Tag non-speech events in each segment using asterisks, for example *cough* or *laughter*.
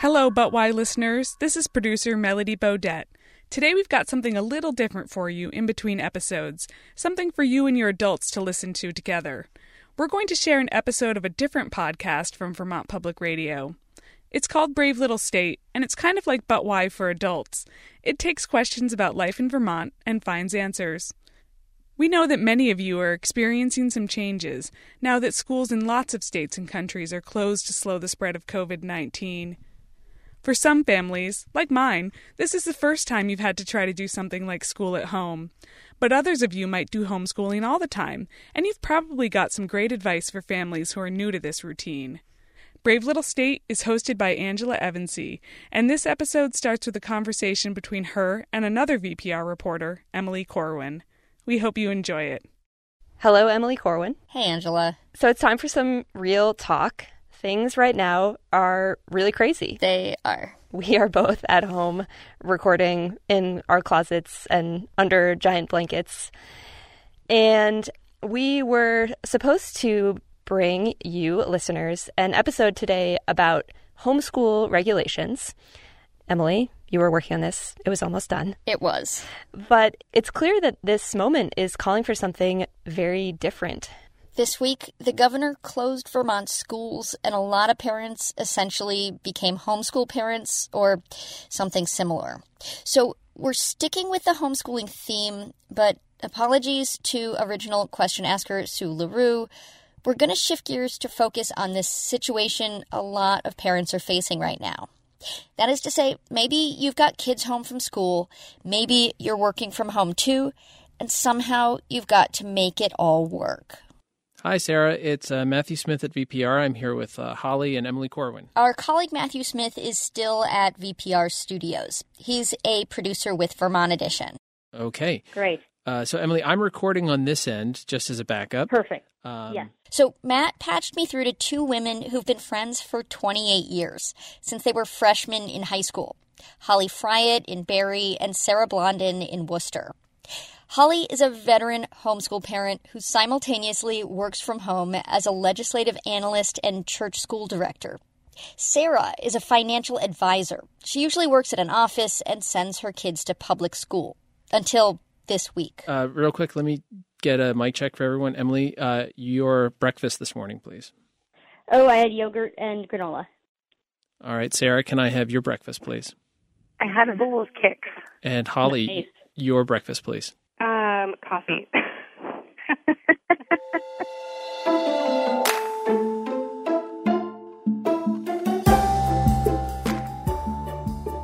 Hello, But Why listeners. This is producer Melody Bodette. Today we've got something a little different for you in between episodes, something for you and your adults to listen to together. We're going to share an episode of a different podcast from Vermont Public Radio. It's called Brave Little State, and it's kind of like But Why for adults. It takes questions about life in Vermont and finds answers. We know that many of you are experiencing some changes now that schools in lots of states and countries are closed to slow the spread of COVID 19. For some families, like mine, this is the first time you've had to try to do something like school at home. But others of you might do homeschooling all the time, and you've probably got some great advice for families who are new to this routine. Brave Little State is hosted by Angela Evancy, and this episode starts with a conversation between her and another VPR reporter, Emily Corwin. We hope you enjoy it. Hello, Emily Corwin. Hey, Angela. So it's time for some real talk things right now are really crazy. They are. We are both at home recording in our closets and under giant blankets. And we were supposed to bring you, listeners, an episode today about homeschool regulations. Emily, you were working on this. It was almost done. It was. But it's clear that this moment is calling for something very different. This week, the governor closed Vermont schools, and a lot of parents essentially became homeschool parents or something similar. So, we're sticking with the homeschooling theme, but apologies to original question asker Sue LaRue. We're going to shift gears to focus on this situation a lot of parents are facing right now. That is to say, maybe you've got kids home from school, maybe you're working from home too, and somehow you've got to make it all work. Hi, Sarah. It's uh, Matthew Smith at VPR. I'm here with uh, Holly and Emily Corwin. Our colleague Matthew Smith is still at VPR Studios. He's a producer with Vermont Edition. Okay. Great. Uh, so, Emily, I'm recording on this end just as a backup. Perfect. Um, yeah. So, Matt patched me through to two women who've been friends for 28 years, since they were freshmen in high school Holly Fryatt in Barre and Sarah Blondin in Worcester. Holly is a veteran homeschool parent who simultaneously works from home as a legislative analyst and church school director. Sarah is a financial advisor. She usually works at an office and sends her kids to public school until this week. Uh, real quick, let me get a mic check for everyone. Emily, uh, your breakfast this morning, please. Oh, I had yogurt and granola. All right, Sarah, can I have your breakfast, please? I had a bowl of Kix. And Holly, nice. your breakfast, please. *laughs*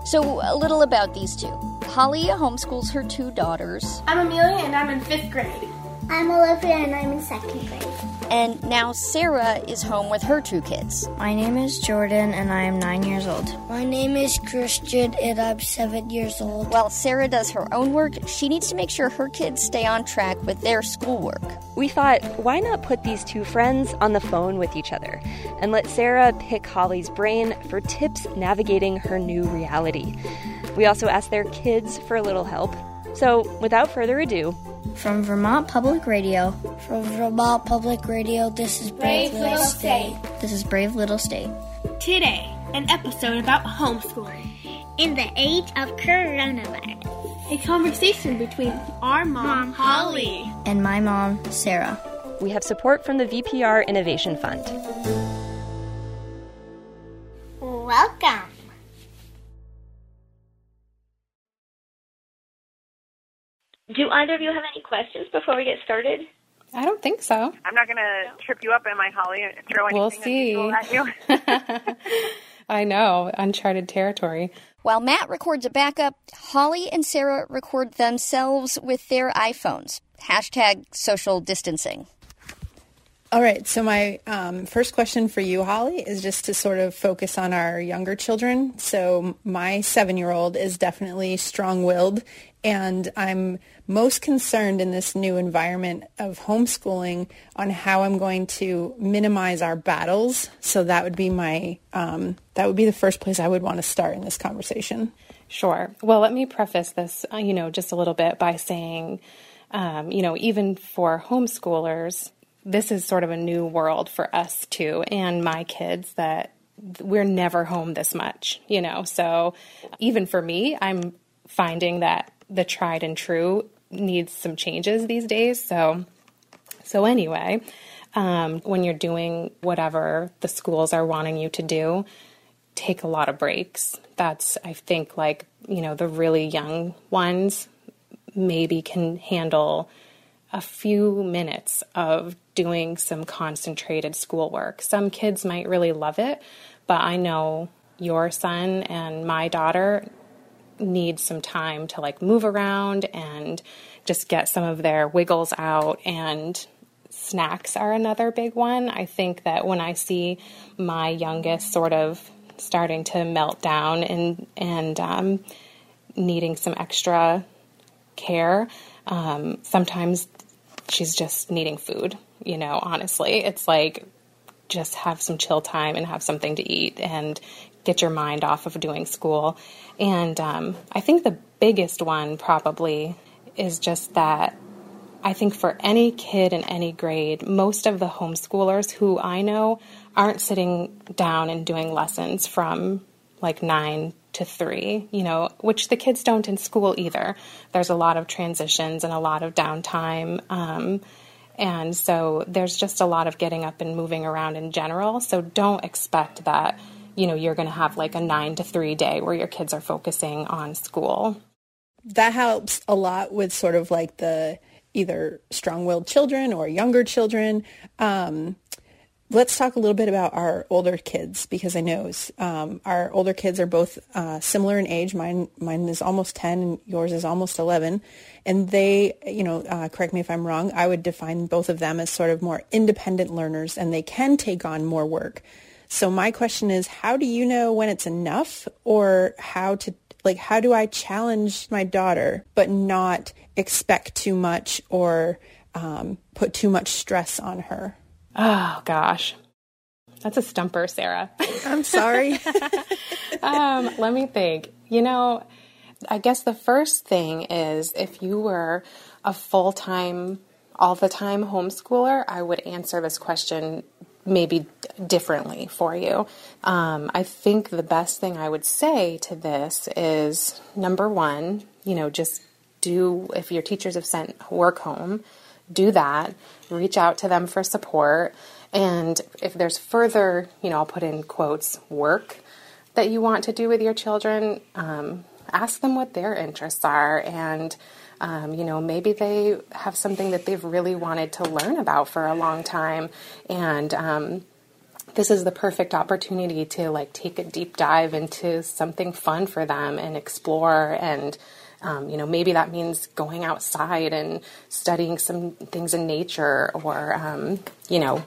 So, a little about these two. Holly homeschools her two daughters. I'm Amelia and I'm in fifth grade. I'm Olivia and I'm in second grade. And now Sarah is home with her two kids. My name is Jordan and I am nine years old. My name is Christian and I'm seven years old. While Sarah does her own work, she needs to make sure her kids stay on track with their schoolwork. We thought, why not put these two friends on the phone with each other and let Sarah pick Holly's brain for tips navigating her new reality? We also asked their kids for a little help. So, without further ado, from Vermont Public Radio. From Vermont Public Radio, this is Brave, Brave Little State. This is Brave Little State. Today, an episode about homeschooling. In the age of coronavirus. A conversation between our mom, mom Holly, and my mom, Sarah. We have support from the VPR Innovation Fund. Do either of you have any questions before we get started? I don't think so. I'm not going to no. trip you up, am I, Holly? And throw anything we'll see. at you. *laughs* I know, uncharted territory. While Matt records a backup, Holly and Sarah record themselves with their iPhones. Hashtag social distancing. All right. So my um, first question for you, Holly, is just to sort of focus on our younger children. So my seven-year-old is definitely strong-willed, and I'm most concerned in this new environment of homeschooling on how I'm going to minimize our battles. So that would be my um, that would be the first place I would want to start in this conversation. Sure. Well, let me preface this, uh, you know, just a little bit by saying, um, you know, even for homeschoolers, this is sort of a new world for us too, and my kids that we're never home this much, you know. So even for me, I'm finding that the tried and true needs some changes these days. So so anyway, um, when you're doing whatever the schools are wanting you to do, take a lot of breaks. That's I think like you know the really young ones maybe can handle a few minutes of doing some concentrated schoolwork. Some kids might really love it, but I know your son and my daughter need some time to like move around and just get some of their wiggles out and snacks are another big one. I think that when I see my youngest sort of starting to melt down and and um, needing some extra care, um, sometimes she's just needing food, you know, honestly. It's like just have some chill time and have something to eat and get your mind off of doing school. And um, I think the biggest one probably is just that I think for any kid in any grade, most of the homeschoolers who I know aren't sitting down and doing lessons from like nine to three, you know, which the kids don't in school either. There's a lot of transitions and a lot of downtime. Um, and so there's just a lot of getting up and moving around in general. So don't expect that, you know, you're going to have like a nine to three day where your kids are focusing on school. That helps a lot with sort of like the either strong-willed children or younger children. Um, let's talk a little bit about our older kids because I know um, our older kids are both uh, similar in age. Mine, mine is almost ten, and yours is almost eleven. And they, you know, uh, correct me if I'm wrong. I would define both of them as sort of more independent learners, and they can take on more work. So my question is, how do you know when it's enough, or how to like how do I challenge my daughter but not expect too much or um, put too much stress on her? Oh, gosh. That's a stumper, Sarah. I'm sorry. *laughs* um, let me think. You know, I guess the first thing is if you were a full time, all the time homeschooler, I would answer this question maybe differently for you. Um, I think the best thing I would say to this is number one, you know, just do, if your teachers have sent work home, do that, reach out to them for support. And if there's further, you know, I'll put in quotes, work that you want to do with your children, um, ask them what their interests are. And, um, you know, maybe they have something that they've really wanted to learn about for a long time. And, um, this is the perfect opportunity to like take a deep dive into something fun for them and explore and um, you know, maybe that means going outside and studying some things in nature or, um, you know,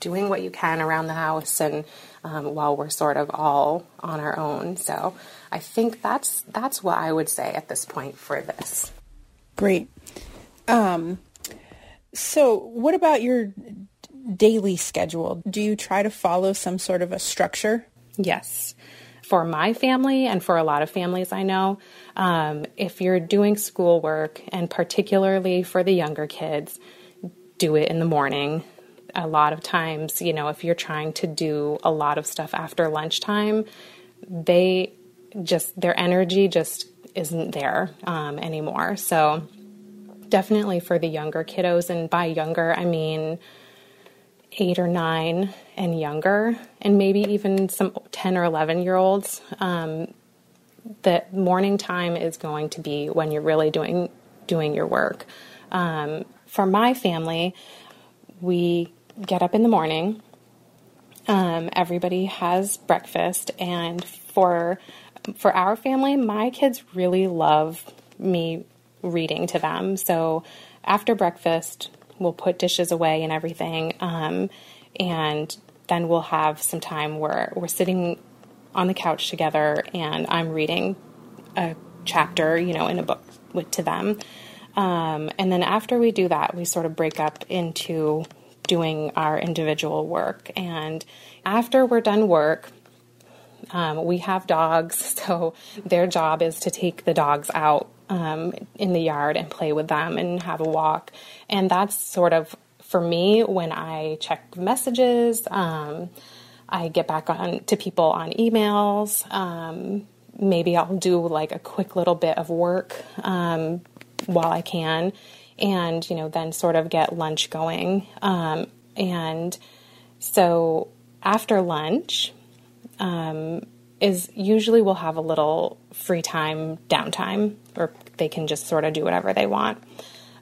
doing what you can around the house and um, while we're sort of all on our own. So I think that's that's what I would say at this point for this. Great. Um, so what about your daily schedule? Do you try to follow some sort of a structure? Yes for my family and for a lot of families I know, um, if you're doing schoolwork, and particularly for the younger kids, do it in the morning. A lot of times, you know, if you're trying to do a lot of stuff after lunchtime, they just, their energy just isn't there um, anymore. So, definitely for the younger kiddos, and by younger, I mean eight or nine and younger, and maybe even some 10 or 11 year olds, um, the morning time is going to be when you're really doing doing your work. Um, for my family, we get up in the morning. Um, everybody has breakfast, and for for our family, my kids really love me reading to them. So after breakfast, we'll put dishes away and everything. Um, and then we'll have some time where we're sitting on the couch together and I'm reading a chapter, you know, in a book with, to them. Um, and then after we do that, we sort of break up into doing our individual work. And after we're done work, um, we have dogs, *laughs* so their job is to take the dogs out um, in the yard and play with them and have a walk. And that's sort of for me when I check messages. Um, I get back on to people on emails. Um, maybe I'll do like a quick little bit of work um, while I can, and you know then sort of get lunch going. Um, and so after lunch, um, is usually we'll have a little free time downtime or they can just sort of do whatever they want.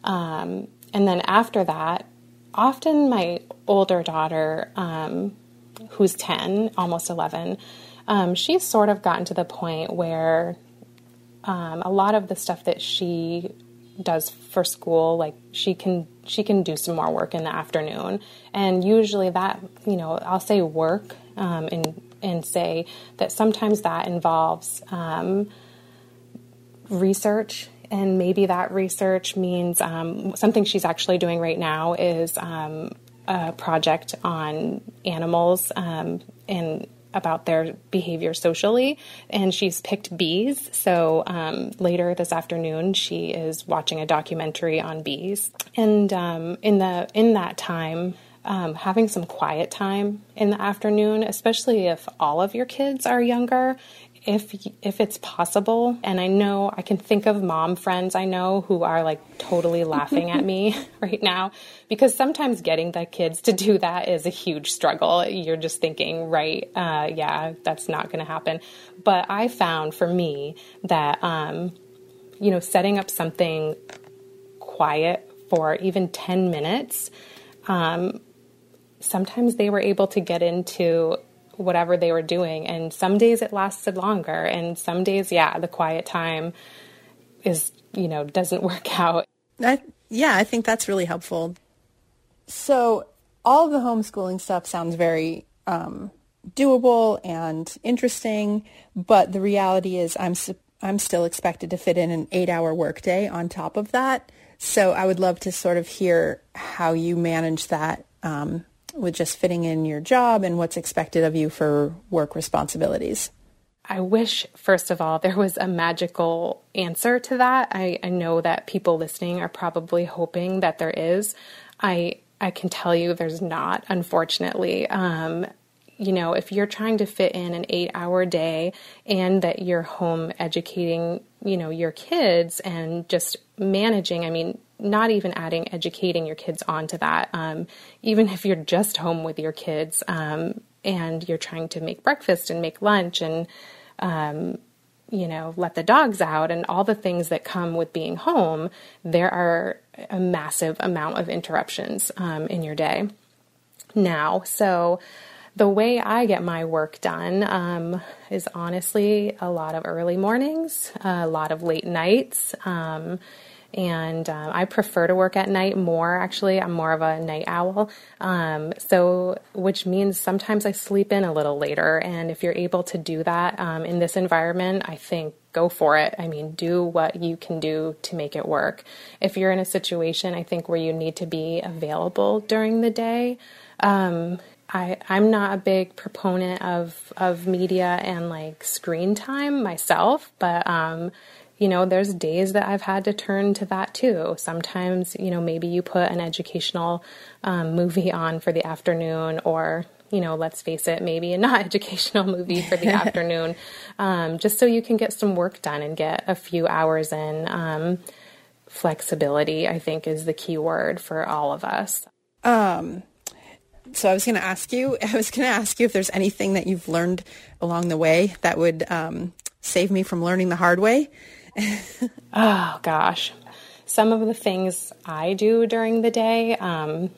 Um, and then after that often my older daughter um, who's 10 almost 11 um, she's sort of gotten to the point where um, a lot of the stuff that she does for school like she can she can do some more work in the afternoon. And usually that you know i'll say work um, and and say that sometimes that involves um, research. And maybe that research means um, something she's actually doing right now is um, a project on animals um, and about their behavior socially. And she's picked bees. So um, later this afternoon she is watching a documentary on bees. And um, in the in that time um, having some quiet time in the afternoon, especially if all of your kids are younger, if if it's possible. And I know I can think of mom friends I know who are like totally laughing at *laughs* me *laughs* right now because sometimes getting the kids to do that is a huge struggle. You're just thinking, right? Uh, yeah, that's not going to happen. But I found for me that um, you know setting up something quiet for even ten minutes. Um, sometimes they were able to get into whatever they were doing. And some days it lasted longer. And some days, yeah, the quiet time is, you know, doesn't *laughs* work out. I, yeah, I think that's really helpful. So all of the homeschooling stuff sounds very um, doable and interesting, but the reality is I'm I'm still expected to fit in an eight-hour workday on top of that. So I would love to sort of hear how you manage that um, with just fitting in your job and what's expected of you for work responsibilities? I wish, first of all, *laughs* there was a magical answer to that. I, I know that people listening are probably hoping that there is. I I can tell you there's not, unfortunately. Um, you know, if you're trying to fit in an eight hour day and that you're home educating, you know, your kids and just managing, I mean, not even adding educating your kids onto that. Um, even if you're just home with your kids um, and you're trying to make breakfast and make lunch and um, you know let the dogs out and all the things that come with being home, there are a massive amount of interruptions um, in your day now. So. The way I get my work done um, is honestly a lot of early mornings, a lot of late nights um, and um, I prefer to work at night more. Actually, I'm more of a night owl, um, so which means sometimes I sleep in a little later. And if you're able to do that um, in this environment, I think go for it. I mean, do what you can do to make it work. If you're in a situation, I think where you need to be available during the day. I, I'm not a big proponent of, of media and like screen time myself, but um, you know, there's days that I've had to turn to that too. Sometimes, you know, maybe you put an educational um, movie on for the afternoon, or, you know, let's face it, maybe a *laughs* not educational movie for the *laughs* afternoon, um, just so you can get some work done and get a few hours in. Um, flexibility, I think, is the key word for all of us. Um, so I was going to ask you, *laughs* I was going to ask you if there's anything that you've learned along the way that would um, save me from learning the hard way. *laughs* oh gosh, some of the things I do during the day um,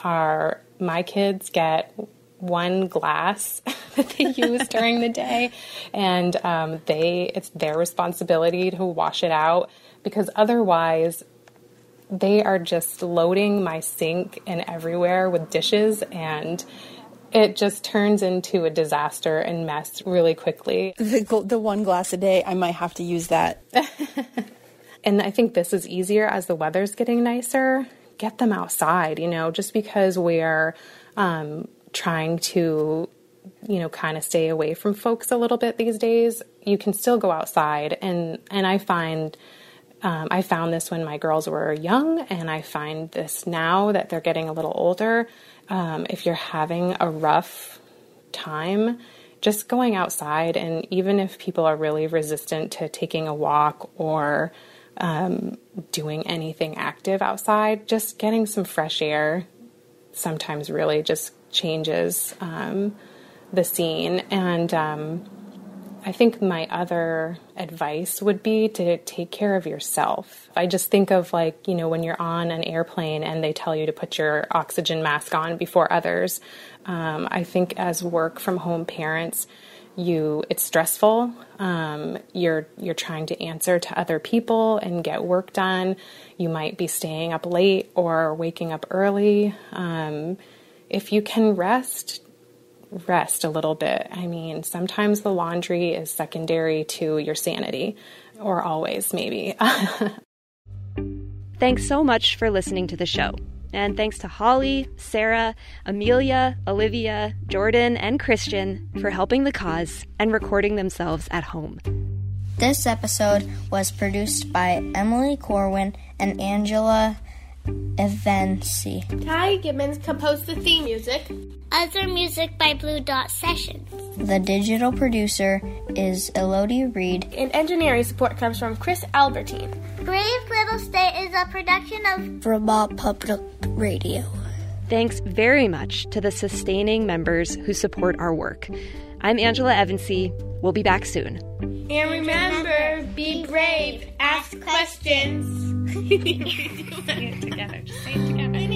are my kids get one glass *laughs* that they use during the day, and um, they it's their responsibility to wash it out because otherwise they are just loading my sink and everywhere with dishes and it just turns into a disaster and mess really quickly. The, the one glass a day, I might have to use that. *laughs* and I think this is easier as the weather's getting nicer. Get them outside, you know, just because we're um, trying to, you know, kind of stay away from folks a little bit these days. You can still go outside, and and I find. Um, I found this when my girls were young, and I find this now that they're getting a little older um, if you're having a rough time, just going outside, and even if people are really resistant to taking a walk or um, doing anything active outside, just getting some fresh air sometimes really just changes um, the scene. And um, I think my other advice would be to take care of yourself. I just think of like, you know, when you're on an airplane and they tell you to put your oxygen mask on before others. Um, I think as work from home parents, you it's stressful. Um, you're you're trying to answer to other people and get work done. You might be staying up late or waking up early. Um, if you can rest, rest a little bit. I mean, sometimes the laundry is secondary to your sanity, or always, maybe. *laughs* thanks so much for listening to the show. And thanks to Holly, Sarah, Amelia, Olivia, Jordan, and Christian for helping the cause and recording themselves at home. This episode was produced by Emily Corwin and Angela Evancy. Ty Gibbons composed the theme music. Other music by Blue Dot Sessions. The digital producer is Elodie Reed. And engineering support comes from Chris Albertine. Brave Little State is a production of Vermont Public Radio. Thanks very much to the sustaining members who support our work. I'm Angela Evancy. We'll be back soon. And remember, be brave, ask questions. *laughs* together. Just say it together.